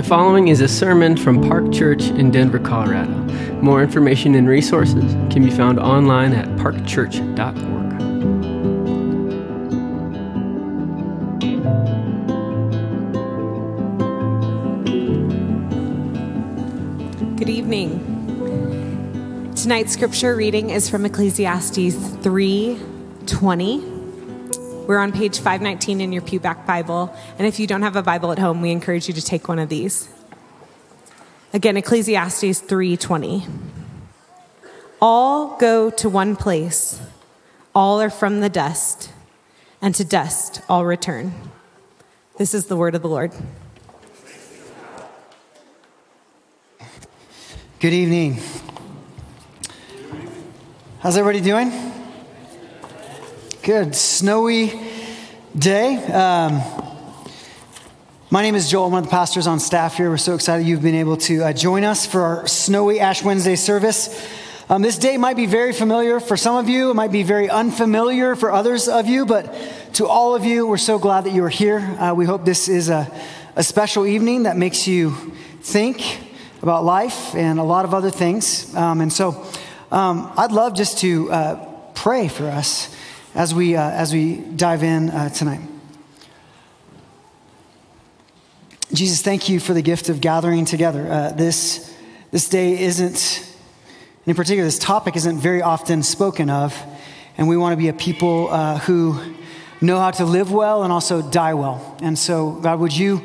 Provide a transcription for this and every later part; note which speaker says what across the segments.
Speaker 1: The following is a sermon from Park Church in Denver, Colorado. More information and resources can be found online at parkchurch.org.
Speaker 2: Good evening. Tonight's scripture reading is from Ecclesiastes 3:20. We're on page 519 in your Pewback Bible, and if you don't have a Bible at home, we encourage you to take one of these. Again, Ecclesiastes 3:20. All go to one place. All are from the dust, and to dust all return. This is the word of the Lord.
Speaker 3: Good evening. How's everybody doing? Good. Snowy day. Um, my name is Joel. I'm one of the pastors on staff here. We're so excited you've been able to uh, join us for our snowy Ash Wednesday service. Um, this day might be very familiar for some of you, it might be very unfamiliar for others of you, but to all of you, we're so glad that you are here. Uh, we hope this is a, a special evening that makes you think about life and a lot of other things. Um, and so um, I'd love just to uh, pray for us as we, uh, as we dive in uh, tonight. Jesus, thank you for the gift of gathering together. Uh, this, this day isn't, in particular, this topic isn't very often spoken of, and we want to be a people uh, who know how to live well and also die well. And so, God, would you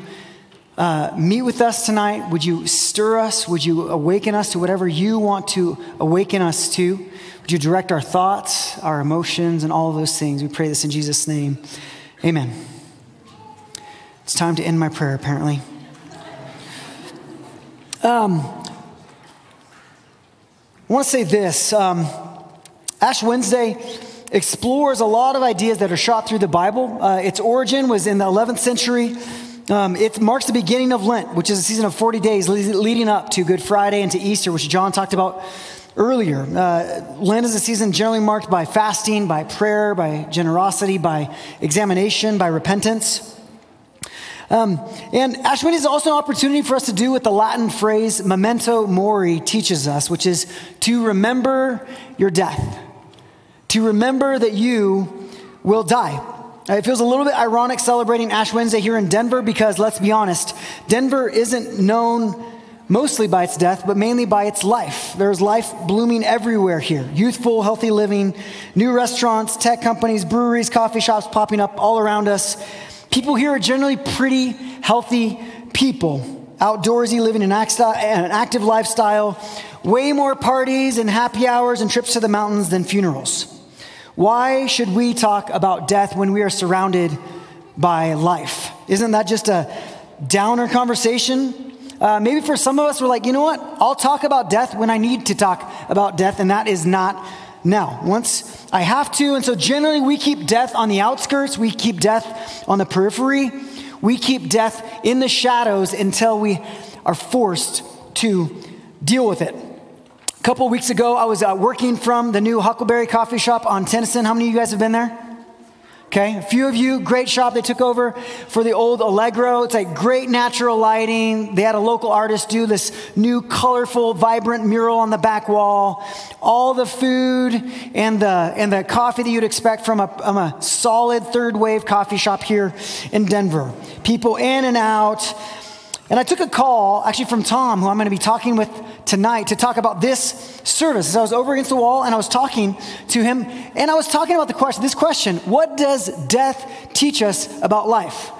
Speaker 3: uh, meet with us tonight? Would you stir us? Would you awaken us to whatever you want to awaken us to? Would you direct our thoughts, our emotions, and all those things? We pray this in Jesus' name. Amen. It's time to end my prayer, apparently. Um, I want to say this um, Ash Wednesday explores a lot of ideas that are shot through the Bible. Uh, its origin was in the 11th century. Um, it marks the beginning of Lent, which is a season of 40 days leading up to Good Friday and to Easter, which John talked about earlier. Uh, Lent is a season generally marked by fasting, by prayer, by generosity, by examination, by repentance. Um, and Ash Wednesday is also an opportunity for us to do what the Latin phrase memento mori teaches us, which is to remember your death, to remember that you will die. It feels a little bit ironic celebrating Ash Wednesday here in Denver because, let's be honest, Denver isn't known mostly by its death, but mainly by its life. There's life blooming everywhere here youthful, healthy living, new restaurants, tech companies, breweries, coffee shops popping up all around us. People here are generally pretty healthy people, outdoorsy, living an active lifestyle, way more parties and happy hours and trips to the mountains than funerals. Why should we talk about death when we are surrounded by life? Isn't that just a downer conversation? Uh, maybe for some of us, we're like, you know what? I'll talk about death when I need to talk about death, and that is not now. Once I have to, and so generally we keep death on the outskirts, we keep death on the periphery, we keep death in the shadows until we are forced to deal with it. Couple weeks ago, I was uh, working from the new Huckleberry Coffee Shop on Tennyson. How many of you guys have been there? Okay, a few of you, great shop. They took over for the old Allegro. It's like great natural lighting. They had a local artist do this new, colorful, vibrant mural on the back wall. All the food and the and the coffee that you'd expect from a, from a solid third wave coffee shop here in Denver. People in and out. And I took a call actually from Tom, who I'm going to be talking with tonight, to talk about this service. So I was over against the wall and I was talking to him, and I was talking about the question this question What does death teach us about life?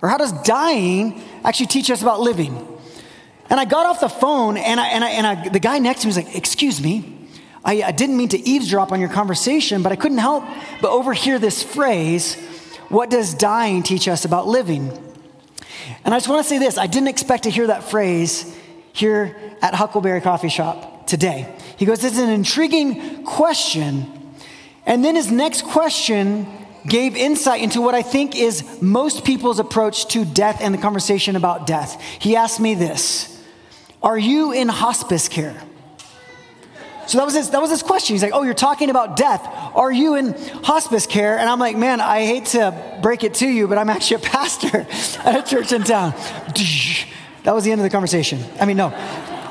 Speaker 3: Or how does dying actually teach us about living? And I got off the phone, and, I, and, I, and I, the guy next to me was like, Excuse me, I, I didn't mean to eavesdrop on your conversation, but I couldn't help but overhear this phrase What does dying teach us about living? And I just want to say this I didn't expect to hear that phrase here at Huckleberry Coffee Shop today. He goes, This is an intriguing question. And then his next question gave insight into what I think is most people's approach to death and the conversation about death. He asked me this Are you in hospice care? So that was his, that was his question. He's like, Oh, you're talking about death. Are you in hospice care? And I'm like, Man, I hate to break it to you, but I'm actually a pastor at a church in town. That was the end of the conversation. I mean, no,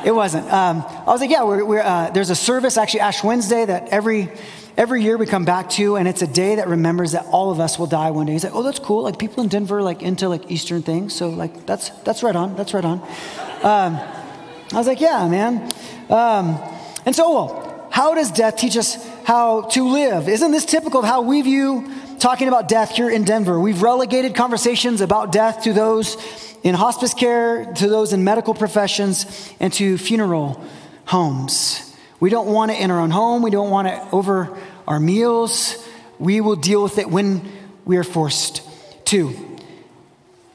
Speaker 3: it wasn't. Um, I was like, yeah, we're, we're, uh, there's a service, actually, Ash Wednesday, that every every year we come back to, and it's a day that remembers that all of us will die one day. He's like, oh, that's cool. Like people in Denver, like into like Eastern things. So like that's that's right on. That's right on. Um, I was like, yeah, man. Um, and so, well, how does death teach us how to live? Isn't this typical of how we view talking about death here in Denver? We've relegated conversations about death to those in hospice care, to those in medical professions, and to funeral homes. We don't want it in our own home. We don't want it over our meals. We will deal with it when we are forced to.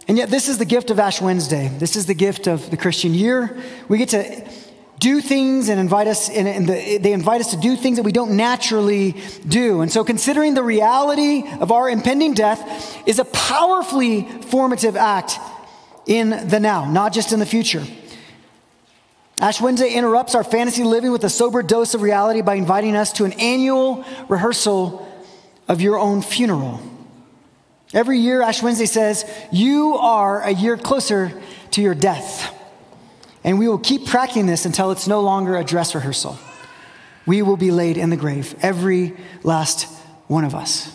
Speaker 3: And yet, this is the gift of Ash Wednesday. This is the gift of the Christian year. We get to do things and invite us, and, the, they invite us to do things that we don't naturally do. And so, considering the reality of our impending death is a powerfully formative act in the now, not just in the future. Ash Wednesday interrupts our fantasy living with a sober dose of reality by inviting us to an annual rehearsal of your own funeral. Every year, Ash Wednesday says, You are a year closer to your death. And we will keep practicing this until it's no longer a dress rehearsal. We will be laid in the grave, every last one of us.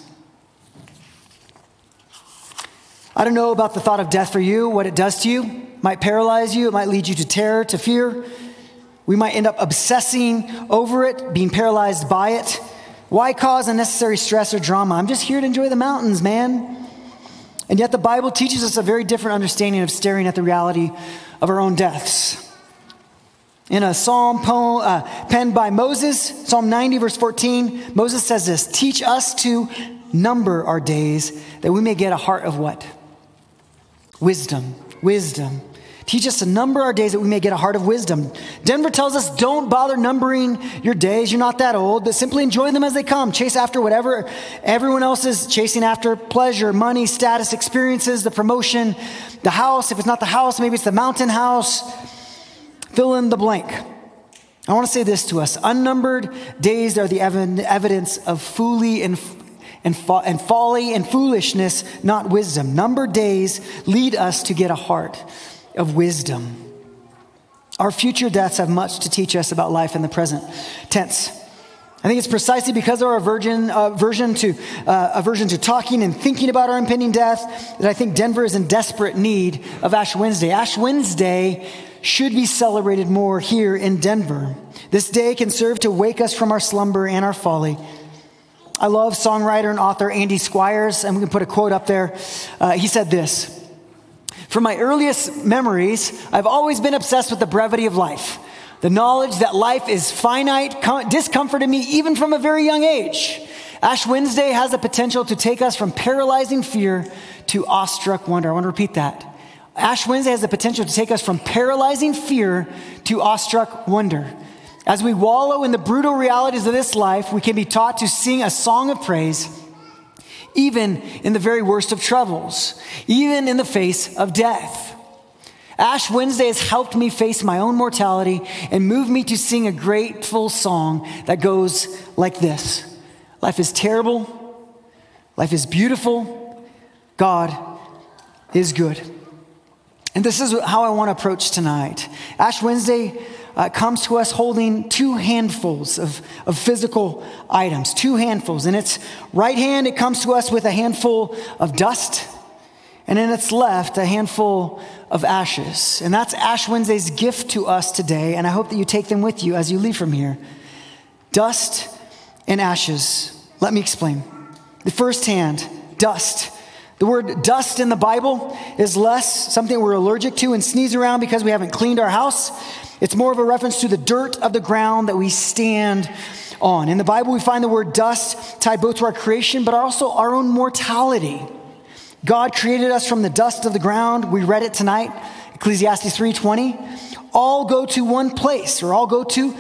Speaker 3: I don't know about the thought of death for you, what it does to you might paralyze you, it might lead you to terror, to fear. We might end up obsessing over it, being paralyzed by it. Why cause unnecessary stress or drama? I'm just here to enjoy the mountains, man. And yet, the Bible teaches us a very different understanding of staring at the reality of our own deaths. In a psalm poem, uh, penned by Moses, Psalm 90, verse 14, Moses says this Teach us to number our days that we may get a heart of what? Wisdom. Wisdom. Teach us to number our days that we may get a heart of wisdom. Denver tells us don't bother numbering your days. You're not that old, but simply enjoy them as they come. Chase after whatever everyone else is chasing after pleasure, money, status, experiences, the promotion, the house. If it's not the house, maybe it's the mountain house. Fill in the blank. I want to say this to us unnumbered days are the evidence of folly and and, fo- and folly and foolishness, not wisdom. Numbered days lead us to get a heart of wisdom. Our future deaths have much to teach us about life in the present tense. I think it's precisely because of our aversion, uh, aversion, to, uh, aversion to talking and thinking about our impending death that I think Denver is in desperate need of Ash Wednesday. Ash Wednesday should be celebrated more here in Denver. This day can serve to wake us from our slumber and our folly. I love songwriter and author Andy Squyres, and we can put a quote up there. Uh, he said this. From my earliest memories, I've always been obsessed with the brevity of life. The knowledge that life is finite com- discomforted me even from a very young age. Ash Wednesday has the potential to take us from paralyzing fear to awestruck wonder. I want to repeat that. Ash Wednesday has the potential to take us from paralyzing fear to awestruck wonder. As we wallow in the brutal realities of this life, we can be taught to sing a song of praise even in the very worst of troubles, even in the face of death. Ash Wednesday has helped me face my own mortality and moved me to sing a grateful song that goes like this Life is terrible, life is beautiful, God is good. And this is how I want to approach tonight. Ash Wednesday uh, comes to us holding two handfuls of, of physical items, two handfuls. In its right hand, it comes to us with a handful of dust, and in its left, a handful of ashes. And that's Ash Wednesday's gift to us today, and I hope that you take them with you as you leave from here. Dust and ashes. Let me explain. The first hand, dust. The word dust in the Bible is less something we're allergic to and sneeze around because we haven't cleaned our house. It's more of a reference to the dirt of the ground that we stand on. In the Bible, we find the word dust tied both to our creation, but also our own mortality. God created us from the dust of the ground. We read it tonight, Ecclesiastes 3:20. All go to one place, or all go to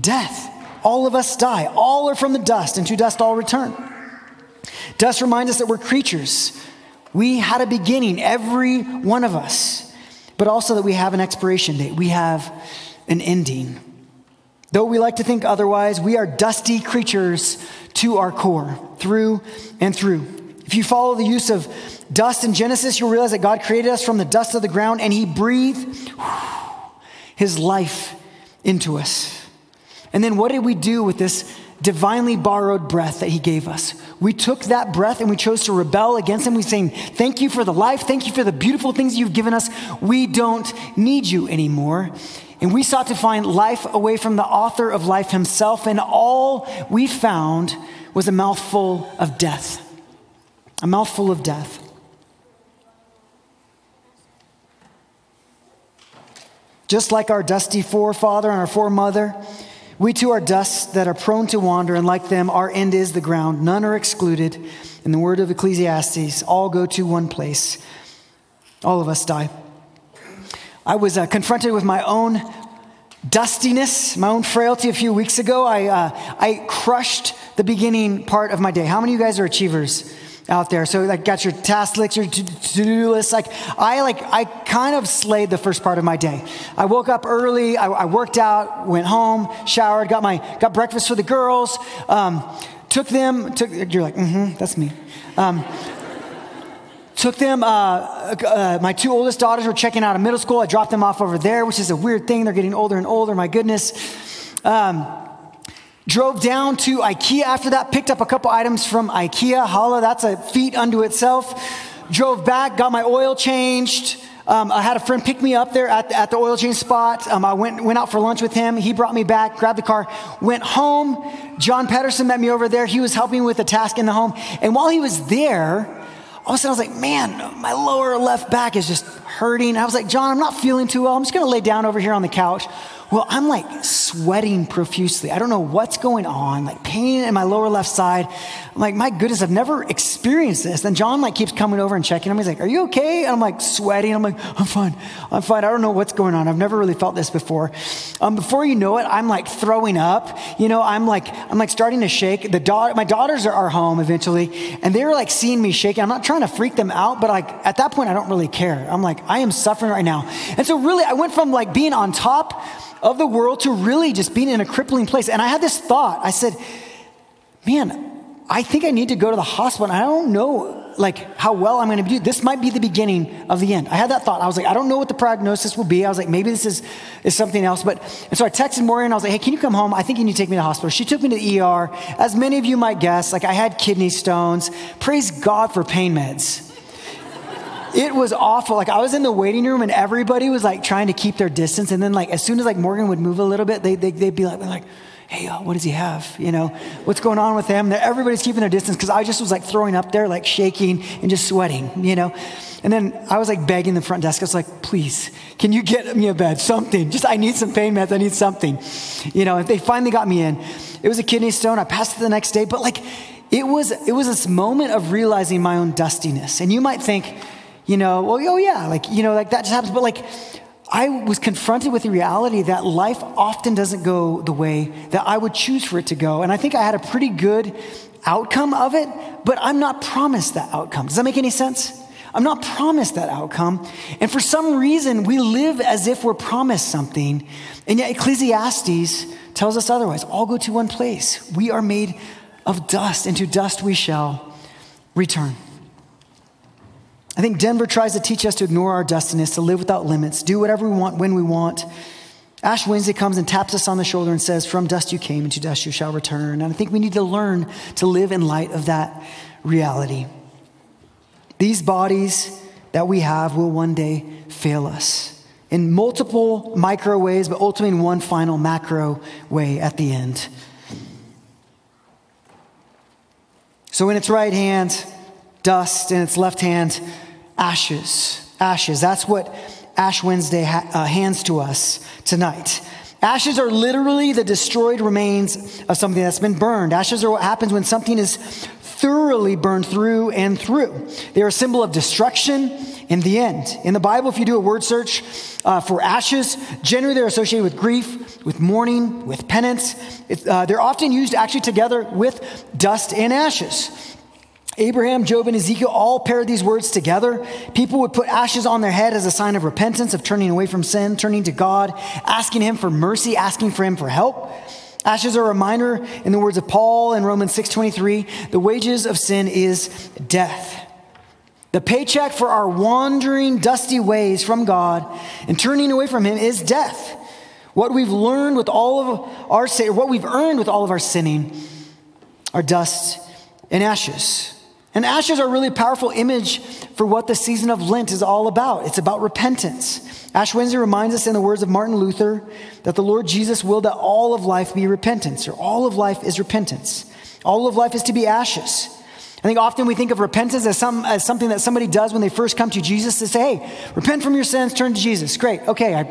Speaker 3: death. All of us die. All are from the dust, and to dust all return. Dust reminds us that we're creatures. We had a beginning, every one of us, but also that we have an expiration date. We have an ending. Though we like to think otherwise, we are dusty creatures to our core, through and through. If you follow the use of dust in Genesis, you'll realize that God created us from the dust of the ground and He breathed his life into us. And then what did we do with this divinely borrowed breath that he gave us? We took that breath and we chose to rebel against him. We saying, Thank you for the life. Thank you for the beautiful things you've given us. We don't need you anymore. And we sought to find life away from the author of life himself. And all we found was a mouthful of death. A mouthful of death. Just like our dusty forefather and our foremother, we too are dust that are prone to wander, and like them, our end is the ground. None are excluded. In the word of Ecclesiastes, all go to one place. All of us die. I was uh, confronted with my own dustiness, my own frailty a few weeks ago. I, uh, I crushed the beginning part of my day. How many of you guys are achievers? Out there. So like got your task list, your to-do list. Like I like I kind of slayed the first part of my day. I woke up early. I, I worked out, went home, showered, got my got breakfast for the girls. Um, took them. Took you're like mm-hmm, that's me. Um, took them. Uh, uh, my two oldest daughters were checking out of middle school. I dropped them off over there, which is a weird thing. They're getting older and older. My goodness. Um, Drove down to IKEA after that, picked up a couple items from IKEA. Holla, that's a feat unto itself. Drove back, got my oil changed. Um, I had a friend pick me up there at, at the oil change spot. Um, I went, went out for lunch with him. He brought me back, grabbed the car, went home. John Pedersen met me over there. He was helping me with a task in the home. And while he was there, all of a sudden I was like, man, my lower left back is just hurting. I was like, John, I'm not feeling too well. I'm just going to lay down over here on the couch. Well, I'm like sweating profusely. I don't know what's going on, like pain in my lower left side. I'm like, my goodness, I've never experienced this. Then John like keeps coming over and checking him. He's like, are you okay? And I'm like sweating. I'm like, I'm fine. I'm fine. I don't know what's going on. I've never really felt this before. Um, before you know it, I'm like throwing up. You know, I'm like, I'm like starting to shake. The daughter, my daughters are, home eventually, and they're like seeing me shaking. I'm not trying to freak them out, but like at that point, I don't really care. I'm like, I am suffering right now. And so really, I went from like being on top of the world to really just being in a crippling place. And I had this thought. I said, man, I think I need to go to the hospital. I don't know like how well I'm going to do. This might be the beginning of the end. I had that thought. I was like, I don't know what the prognosis will be. I was like, maybe this is, is something else. But and so I texted Morgan. I was like, hey, can you come home? I think you need to take me to the hospital. She took me to the ER. As many of you might guess, like I had kidney stones. Praise God for pain meds. It was awful. Like I was in the waiting room and everybody was like trying to keep their distance. And then like as soon as like Morgan would move a little bit, they, they, would be like, like, hey, uh, what does he have? You know, what's going on with him? Everybody's keeping their distance because I just was like throwing up there, like shaking and just sweating, you know. And then I was like begging the front desk. I was like, please, can you get me a bed? Something. Just, I need some pain meds. I need something. You know, if they finally got me in, it was a kidney stone. I passed it the next day. But like, it was, it was this moment of realizing my own dustiness. And you might think, you know, well, oh yeah, like, you know, like that just happens. But like, I was confronted with the reality that life often doesn't go the way that I would choose for it to go. And I think I had a pretty good outcome of it, but I'm not promised that outcome. Does that make any sense? I'm not promised that outcome. And for some reason, we live as if we're promised something. And yet, Ecclesiastes tells us otherwise. All go to one place. We are made of dust, and to dust we shall return. I think Denver tries to teach us to ignore our destinies, to live without limits, do whatever we want when we want. Ash Wednesday comes and taps us on the shoulder and says, From dust you came, and to dust you shall return. And I think we need to learn to live in light of that reality. These bodies that we have will one day fail us in multiple micro ways, but ultimately in one final macro way at the end. So, in its right hand, dust, in its left hand, ashes. Ashes. That's what Ash Wednesday ha- uh, hands to us tonight. Ashes are literally the destroyed remains of something that's been burned. Ashes are what happens when something is thoroughly burned through and through. They're a symbol of destruction in the end. In the Bible, if you do a word search uh, for ashes, generally they're associated with grief, with mourning, with penance. Uh, they're often used actually together with dust and ashes. Abraham, Job, and Ezekiel all paired these words together. People would put ashes on their head as a sign of repentance, of turning away from sin, turning to God, asking Him for mercy, asking for Him for help. Ashes are a reminder, in the words of Paul in Romans 6:23, the wages of sin is death. The paycheck for our wandering, dusty ways from God and turning away from Him is death. What we've learned with all of our what we've earned with all of our sinning are dust and ashes. And ashes are a really powerful image for what the season of Lent is all about. It's about repentance. Ash Wednesday reminds us, in the words of Martin Luther, that the Lord Jesus willed that all of life be repentance, or all of life is repentance. All of life is to be ashes. I think often we think of repentance as, some, as something that somebody does when they first come to Jesus to say, hey, repent from your sins, turn to Jesus. Great. Okay, I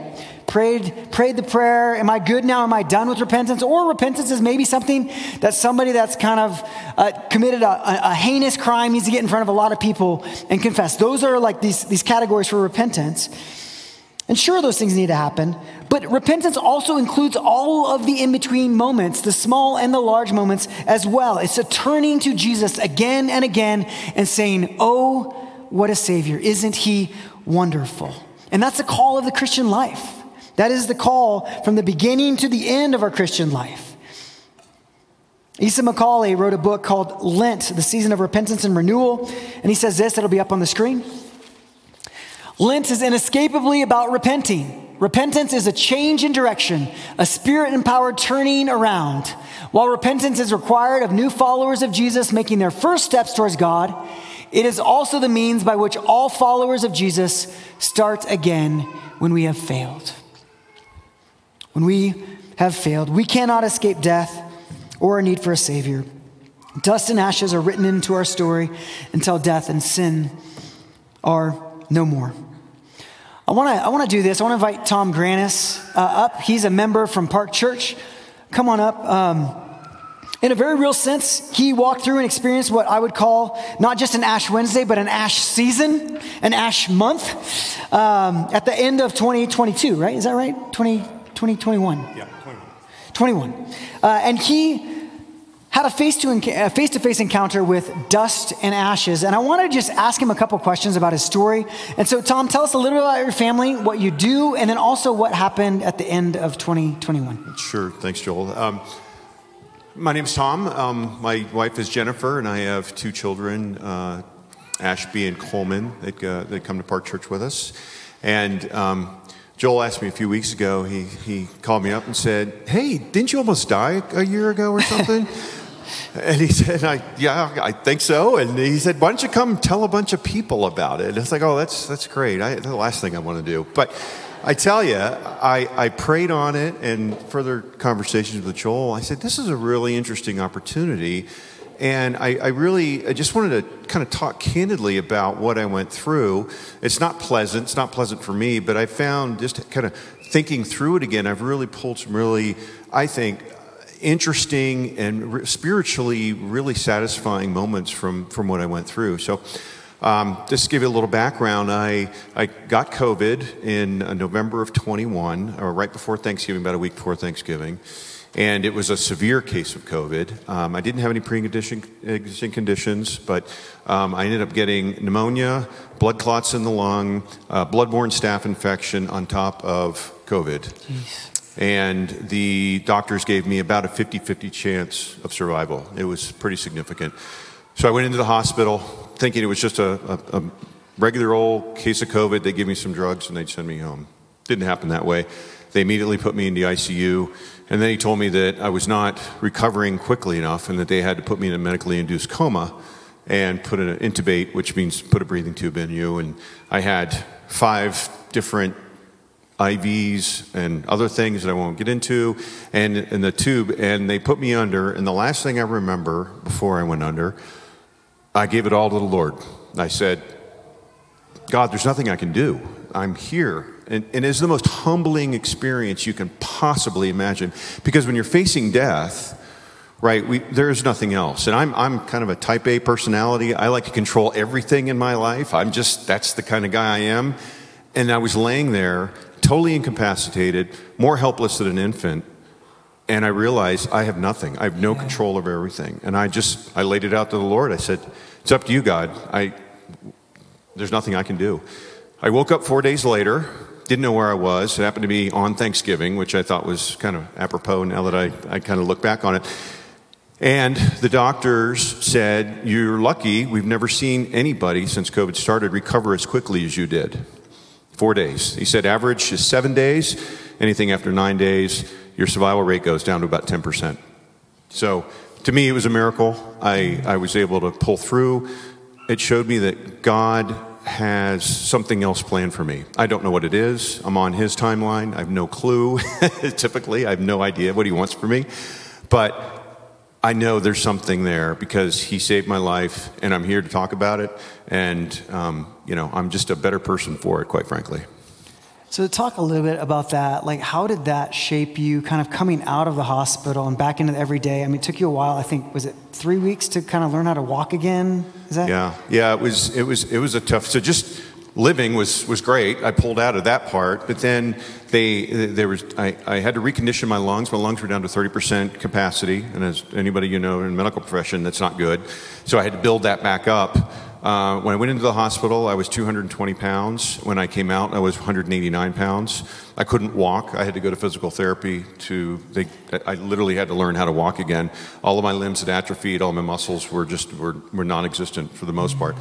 Speaker 3: prayed, prayed the prayer. Am I good now? Am I done with repentance? Or repentance is maybe something that somebody that's kind of uh, committed a, a, heinous crime needs to get in front of a lot of people and confess. Those are like these, these categories for repentance. And sure, those things need to happen, but repentance also includes all of the in between moments, the small and the large moments as well. It's a turning to Jesus again and again and saying, Oh, what a Savior. Isn't He wonderful? And that's the call of the Christian life. That is the call from the beginning to the end of our Christian life. Esau McCaulley wrote a book called Lent, the season of repentance and renewal. And he says this, that'll be up on the screen. Lent is inescapably about repenting. Repentance is a change in direction, a spirit empowered turning around. While repentance is required of new followers of Jesus making their first steps towards God, it is also the means by which all followers of Jesus start again when we have failed. When we have failed, we cannot escape death or a need for a Savior. Dust and ashes are written into our story until death and sin are no more. I want to I want to do this. I want to invite Tom Granis uh, up. He's a member from Park Church. Come on up. Um, in a very real sense, he walked through and experienced what I would call not just an Ash Wednesday, but an Ash season, an Ash month um, at the end of 2022, right? Is that right? 20, 2021?
Speaker 4: Yeah, 21.
Speaker 3: 21. Uh, and he had a face to face encounter with dust and ashes. And I want to just ask him a couple questions about his story. And so, Tom, tell us a little bit about your family, what you do, and then also what happened at the end of 2021.
Speaker 4: Sure. Thanks, Joel. Um, my name's Tom. Um, my wife is Jennifer, and I have two children, uh, Ashby and Coleman, that, uh, that come to Park Church with us. And um, Joel asked me a few weeks ago, he, he called me up and said, Hey, didn't you almost die a year ago or something? And he said, I, Yeah, I think so. And he said, Why don't you come tell a bunch of people about it? And it's like, Oh, that's, that's great. I, that's the last thing I want to do. But I tell you, I, I prayed on it and further conversations with Joel. I said, This is a really interesting opportunity. And I, I, really I just wanted to kind of talk candidly about what I went through. It's not pleasant, it's not pleasant for me, but I found just kind of thinking through it again, I've really pulled some really, I think, interesting and re- spiritually really satisfying moments from, from what I went through. So, um, just to give you a little background, I, I got COVID in uh, November of 21, or right before Thanksgiving, about a week before Thanksgiving. And it was a severe case of COVID. Um, I didn't have any pre-existing conditions, but um, I ended up getting pneumonia, blood clots in the lung, uh, bloodborne staph infection on top of COVID. Jeez and the doctors gave me about a 50 50 chance of survival. It was pretty significant. So I went into the hospital thinking it was just a, a, a regular old case of COVID. They'd give me some drugs and they'd send me home. Didn't happen that way. They immediately put me in the ICU, and then he told me that I was not recovering quickly enough and that they had to put me in a medically induced coma and put an intubate, which means put a breathing tube in you. And I had five different IVs and other things that I won't get into, and in the tube, and they put me under. And the last thing I remember before I went under, I gave it all to the Lord. I said, God, there's nothing I can do. I'm here. And, and it's the most humbling experience you can possibly imagine. Because when you're facing death, right, we, there's nothing else. And I'm, I'm kind of a type A personality. I like to control everything in my life. I'm just, that's the kind of guy I am. And I was laying there totally incapacitated, more helpless than an infant. And I realized I have nothing. I have no control over everything. And I just, I laid it out to the Lord. I said, It's up to you, God. I, there's nothing I can do. I woke up four days later, didn't know where I was. It happened to be on Thanksgiving, which I thought was kind of apropos now that I, I kind of look back on it. And the doctors said, You're lucky. We've never seen anybody since COVID started recover as quickly as you did. Four days. He said, Average is seven days. Anything after nine days, your survival rate goes down to about 10%. So to me, it was a miracle. I, I was able to pull through. It showed me that God has something else planned for me. I don't know what it is. I'm on his timeline. I have no clue. Typically, I have no idea what he wants for me. But I know there's something there because he saved my life, and I'm here to talk about it. And, um, you know, I'm just a better person for it, quite frankly.
Speaker 3: So, talk a little bit about that. Like, how did that shape you kind of coming out of the hospital and back into the everyday? I mean, it took you a while. I think, was it three weeks to kind of learn how to walk again?
Speaker 4: That? Yeah, yeah, it was, it was, it was a tough, so just living was, was great. I pulled out of that part, but then they, there was, I, I had to recondition my lungs. My lungs were down to 30% capacity. And as anybody you know in the medical profession, that's not good. So I had to build that back up. Uh, when I went into the hospital, I was 220 pounds. When I came out, I was 189 pounds. I couldn't walk. I had to go to physical therapy to, they, I literally had to learn how to walk again. All of my limbs had atrophied. All my muscles were just, were, were non-existent for the most part.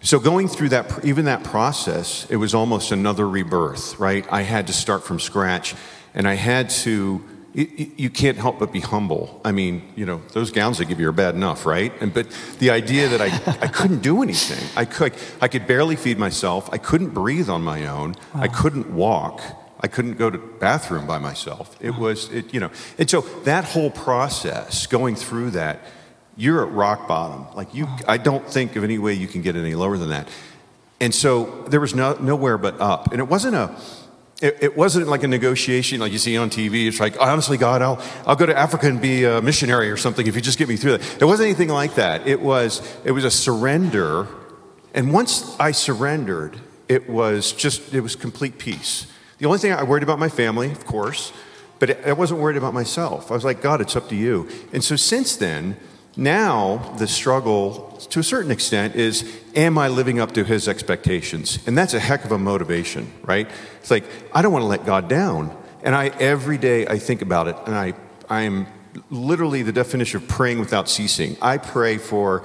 Speaker 4: So going through that, even that process, it was almost another rebirth, right? I had to start from scratch and I had to you can't help but be humble. I mean, you know, those gowns they give you are bad enough, right? And but the idea that I, I couldn't do anything. I could I could barely feed myself. I couldn't breathe on my own. Wow. I couldn't walk. I couldn't go to bathroom by myself. It was it, you know. And so that whole process, going through that, you're at rock bottom. Like you I don't think of any way you can get any lower than that. And so there was no, nowhere but up. And it wasn't a it, it, wasn't like a negotiation like you see on TV. It's like, honestly, God, I'll, I'll go to Africa and be a missionary or something if you just get me through that. It wasn't anything like that. It was, it was a surrender. And once I surrendered, it was just, it was complete peace. The only thing I worried about my family, of course, but I wasn't worried about myself. I was like, God, it's up to you. And so since then, now, the struggle, to a certain extent, is am I living up to his expectations? And that's a heck of a motivation, right? It's like, I don't want to let God down. And I, every day, I think about it, and I, I am literally the definition of praying without ceasing. I pray for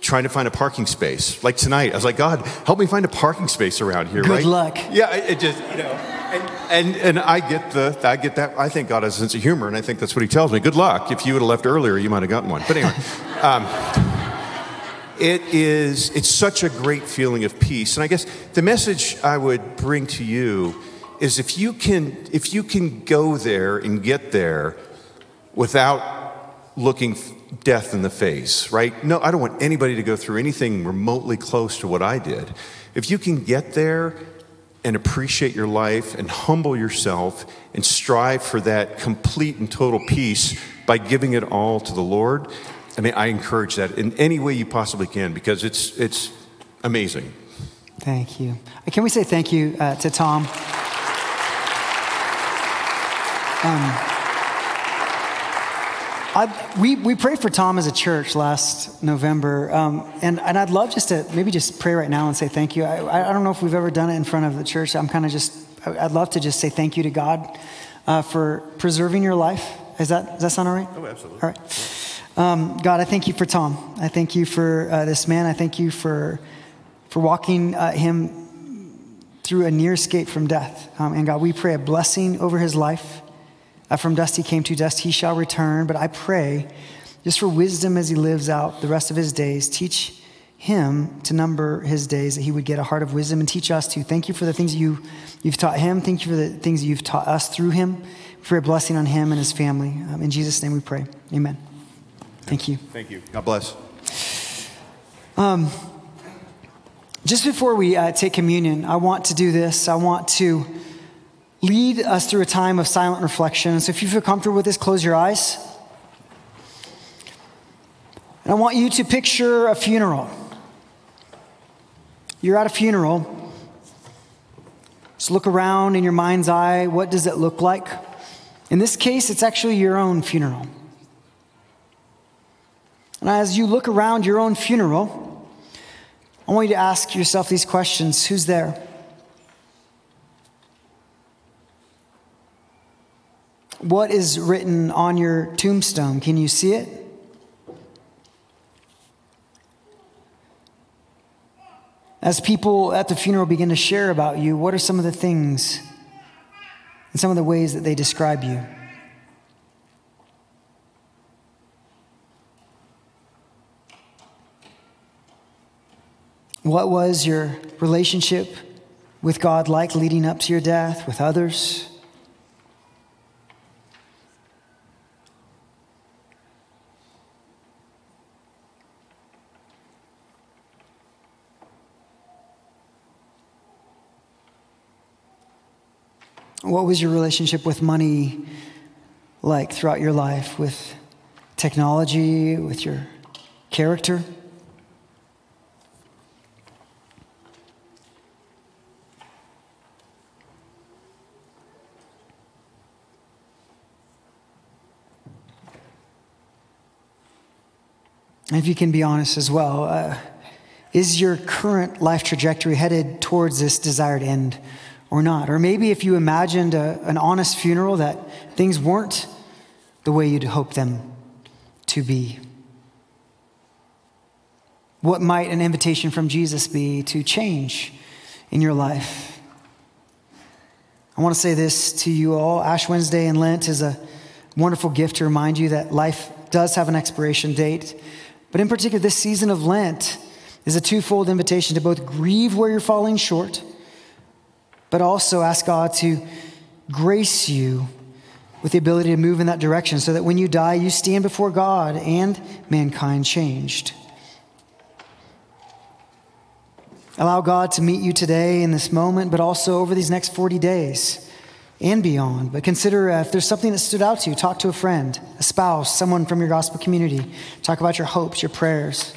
Speaker 4: trying to find a parking space. Like tonight, I was like, God, help me find a parking space around here,
Speaker 3: Good
Speaker 4: right?
Speaker 3: luck.
Speaker 4: Yeah, it just, you know. And, and, I get the, I get that. I think God has a sense of humor, and I think that's what He tells me. Good luck. If you would have left earlier, you might have gotten one. But anyway, um, it is, it's such a great feeling of peace. And I guess the message I would bring to you is if you can, if you can go there and get there without looking death in the face, right? No, I don't want anybody to go through anything remotely close to what I did. If you can get there and appreciate your life and humble yourself and strive for that complete and total peace by giving it all to the Lord. I mean, I encourage that in any way you possibly can because it's, it's amazing.
Speaker 3: Thank you. Uh, can we say thank you uh, to Tom? Um, I, we, we prayed for Tom as a church last November, um, and, and I'd love just to maybe just pray right now and say thank you. I, I don't know if we've ever done it in front of the church. I'm kind of just, I'd love to just say thank you to God uh, for preserving your life. Is that, does that sound all right?
Speaker 4: Oh, absolutely.
Speaker 3: All right. Um, God, I thank you for Tom. I thank you for uh, this man. I thank you for, for walking uh, him through a near escape from death. Um, and God, we pray a blessing over his life. Uh, from dust he came, to dust he shall return. But I pray just for wisdom as he lives out the rest of his days. Teach him to number his days, that he would get a heart of wisdom and teach us to. Thank you for the things you, you've taught him. Thank you for the things you've taught us through him. For a blessing on him and his family. Um, in Jesus' name we pray. Amen. Thank you.
Speaker 4: Thank you. God bless.
Speaker 3: Um, just before we uh, take communion, I want to do this. I want to lead us through a time of silent reflection. So if you feel comfortable with this, close your eyes. And I want you to picture a funeral. You're at a funeral. Just look around in your mind's eye. What does it look like? In this case, it's actually your own funeral. And as you look around your own funeral, I want you to ask yourself these questions Who's there? What is written on your tombstone? Can you see it? As people at the funeral begin to share about you, what are some of the things and some of the ways that they describe you? What was your relationship with God like leading up to your death with others? What was your relationship with money like throughout your life, with technology, with your character? If you can be honest as well, uh, is your current life trajectory headed towards this desired end or not? Or maybe if you imagined a, an honest funeral that things weren't the way you'd hope them to be. What might an invitation from Jesus be to change in your life? I want to say this to you all. Ash Wednesday and Lent is a wonderful gift to remind you that life does have an expiration date. But in particular, this season of Lent is a twofold invitation to both grieve where you're falling short, but also ask God to grace you with the ability to move in that direction so that when you die, you stand before God and mankind changed. Allow God to meet you today in this moment, but also over these next 40 days and beyond. But consider uh, if there's something that stood out to you, talk to a friend, a spouse, someone from your gospel community. Talk about your hopes, your prayers.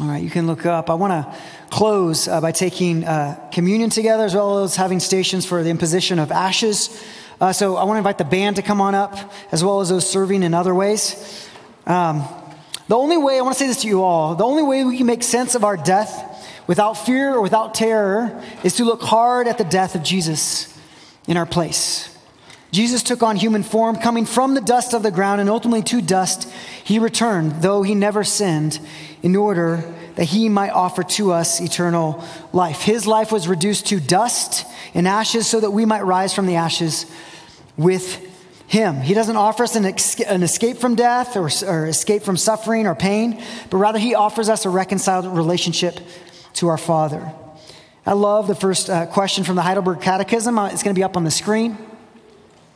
Speaker 3: All right, you can look up. I want to close uh, by taking uh, communion together as well as having stations for the imposition of ashes. Uh, so I want to invite the band to come on up as well as those serving in other ways. Um, the only way, I want to say this to you all, the only way we can make sense of our death without fear or without terror is to look hard at the death of Jesus in our place. Jesus took on human form, coming from the dust of the ground, and ultimately to dust he returned, though he never sinned, in order that he might offer to us eternal life. His life was reduced to dust and ashes so that we might rise from the ashes with him. He doesn't offer us an, escape from death or, or escape from suffering or pain, but rather he offers us a reconciled relationship to our Father. I love the first uh, question from the Heidelberg Catechism. Uh, it's going to be up on the screen.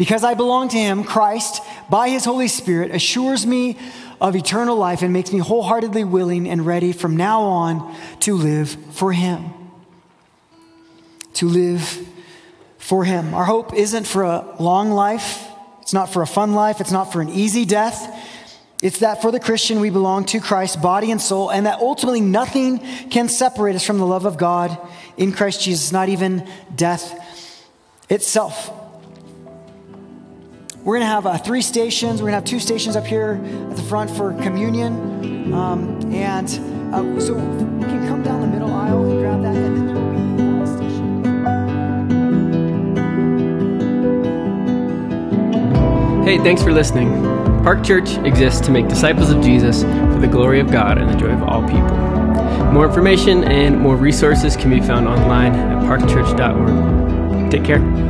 Speaker 3: Because I belong to him, Christ, by his Holy Spirit, assures me of eternal life and makes me wholeheartedly willing and ready from now on to live for him. To live for him. Our hope isn't for a long life, it's not for a fun life, it's not for an easy death. It's that for the Christian, we belong to Christ, body and soul, and that ultimately nothing can separate us from the love of God in Christ Jesus, not even death itself. We're going to have uh, three stations. We're going to have two stations up here at the front for communion. Um, and uh, so we can come down the middle aisle and grab that, and then there will be
Speaker 1: station. Hey, thanks for listening. Park Church exists to make disciples of Jesus for the glory of God and the joy of all people. More information and more resources can be found online at parkchurch.org. Take care.